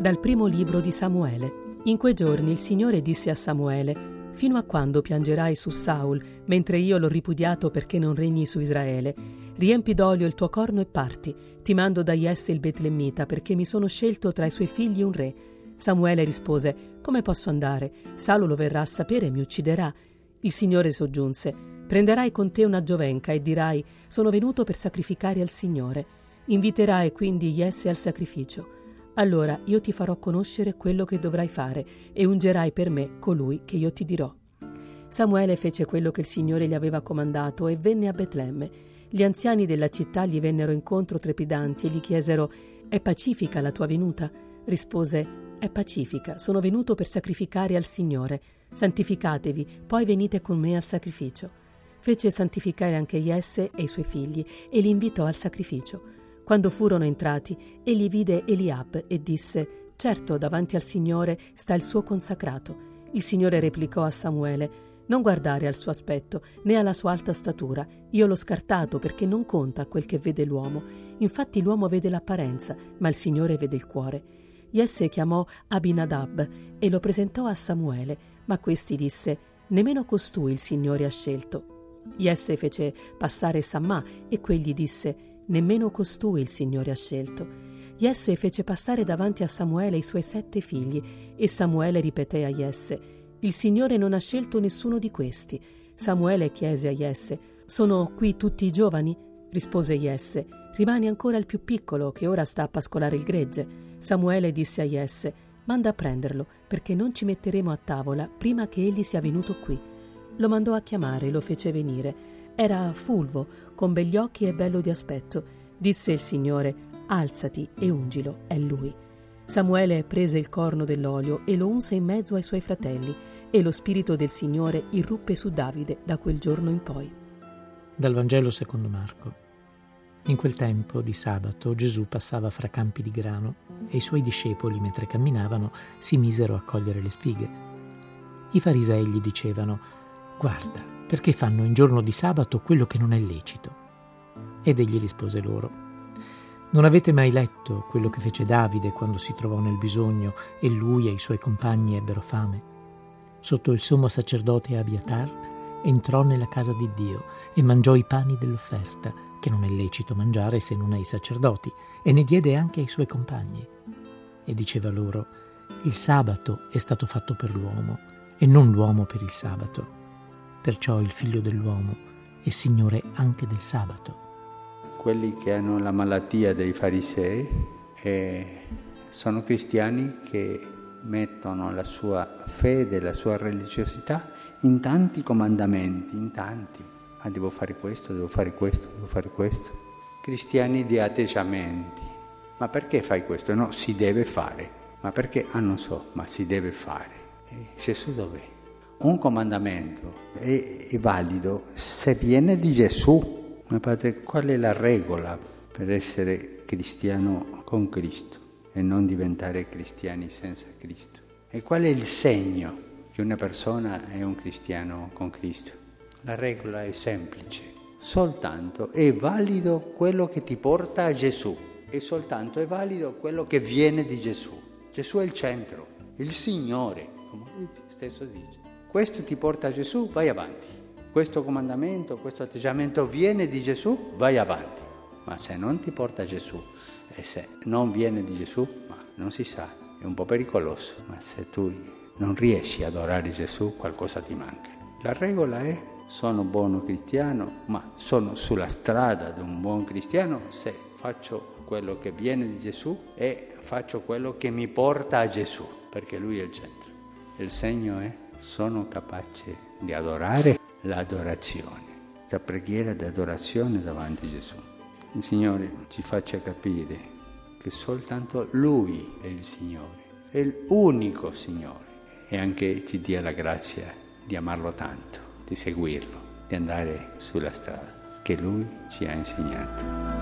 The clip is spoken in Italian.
Dal primo libro di Samuele. In quei giorni il Signore disse a Samuele, Fino a quando piangerai su Saul, mentre io l'ho ripudiato perché non regni su Israele? Riempi d'olio il tuo corno e parti. Ti mando da Jesse il Betlemmita perché mi sono scelto tra i suoi figli un re. Samuele rispose, Come posso andare? Saul lo verrà a sapere e mi ucciderà. Il Signore soggiunse, Prenderai con te una giovenca e dirai, Sono venuto per sacrificare al Signore. Inviterai quindi Jesse al sacrificio. Allora io ti farò conoscere quello che dovrai fare e ungerai per me colui che io ti dirò. Samuele fece quello che il Signore gli aveva comandato e venne a Betlemme. Gli anziani della città gli vennero incontro trepidanti e gli chiesero È pacifica la tua venuta? Rispose È pacifica, sono venuto per sacrificare al Signore. Santificatevi, poi venite con me al sacrificio. Fece santificare anche Jesse e i suoi figli e li invitò al sacrificio. Quando furono entrati, egli vide Eliab e disse, Certo, davanti al Signore sta il suo consacrato. Il Signore replicò a Samuele, Non guardare al suo aspetto, né alla sua alta statura. Io l'ho scartato perché non conta quel che vede l'uomo. Infatti l'uomo vede l'apparenza, ma il Signore vede il cuore. Jesse chiamò Abinadab e lo presentò a Samuele, ma questi disse, Nemmeno costui il Signore ha scelto. Jesse fece passare Samma e quegli disse, nemmeno costui il Signore ha scelto. Jesse fece passare davanti a Samuele i suoi sette figli, e Samuele ripeté a Jesse, Il Signore non ha scelto nessuno di questi. Samuele chiese a Jesse, Sono qui tutti i giovani? Rispose Jesse, Rimani ancora il più piccolo, che ora sta a pascolare il gregge. Samuele disse a Jesse, Manda a prenderlo, perché non ci metteremo a tavola prima che egli sia venuto qui. Lo mandò a chiamare e lo fece venire. Era fulvo, con begli occhi e bello di aspetto. Disse il Signore, alzati e ungilo, è lui. Samuele prese il corno dell'olio e lo unse in mezzo ai suoi fratelli, e lo spirito del Signore irruppe su Davide da quel giorno in poi. Dal Vangelo secondo Marco. In quel tempo di sabato Gesù passava fra campi di grano e i suoi discepoli, mentre camminavano, si misero a cogliere le spighe. I farisei gli dicevano, guarda, perché fanno in giorno di sabato quello che non è lecito. Ed egli rispose loro, non avete mai letto quello che fece Davide quando si trovò nel bisogno e lui e i suoi compagni ebbero fame? Sotto il sommo sacerdote Abiatar entrò nella casa di Dio e mangiò i pani dell'offerta, che non è lecito mangiare se non ai sacerdoti, e ne diede anche ai suoi compagni. E diceva loro, il sabato è stato fatto per l'uomo e non l'uomo per il sabato. Perciò il figlio dell'uomo è Signore anche del sabato. Quelli che hanno la malattia dei farisei eh, sono cristiani che mettono la sua fede, la sua religiosità in tanti comandamenti, in tanti. Ah, devo fare questo, devo fare questo, devo fare questo. Cristiani di atteggiamenti. Ma perché fai questo? No, si deve fare. Ma perché? Ah, non so, ma si deve fare. E Gesù dov'è? Un comandamento è, è, valido se viene di Gesù. Ma padre, qual è la regola per essere cristiano con Cristo e non diventare cristiani senza Cristo? E qual è il segno che una persona è un cristiano con Cristo? La regola è semplice, soltanto è valido quello che ti porta a Gesù e soltanto è valido quello che viene di Gesù. Gesù è il centro, il Signore, come lui stesso dice questo ti porta a Gesù, vai avanti. Questo comandamento, questo atteggiamento viene di Gesù, vai avanti. Ma se non ti porta a Gesù e se non viene di Gesù, ma non si sa, è un po' pericoloso. Ma se tu non riesci ad adorare Gesù, qualcosa ti manca. La regola è sono buono cristiano, ma sono sulla strada di un buon cristiano se faccio quello che viene di Gesù e faccio quello che mi porta a Gesù, perché Lui è il centro. Il segno è sono capace di adorare l'adorazione, la preghiera di adorazione davanti a Gesù. Il Signore ci faccia capire che soltanto Lui è il Signore, è l'unico Signore e anche ci dia la grazia di amarlo tanto, di seguirlo, di andare sulla strada che Lui ci ha insegnato.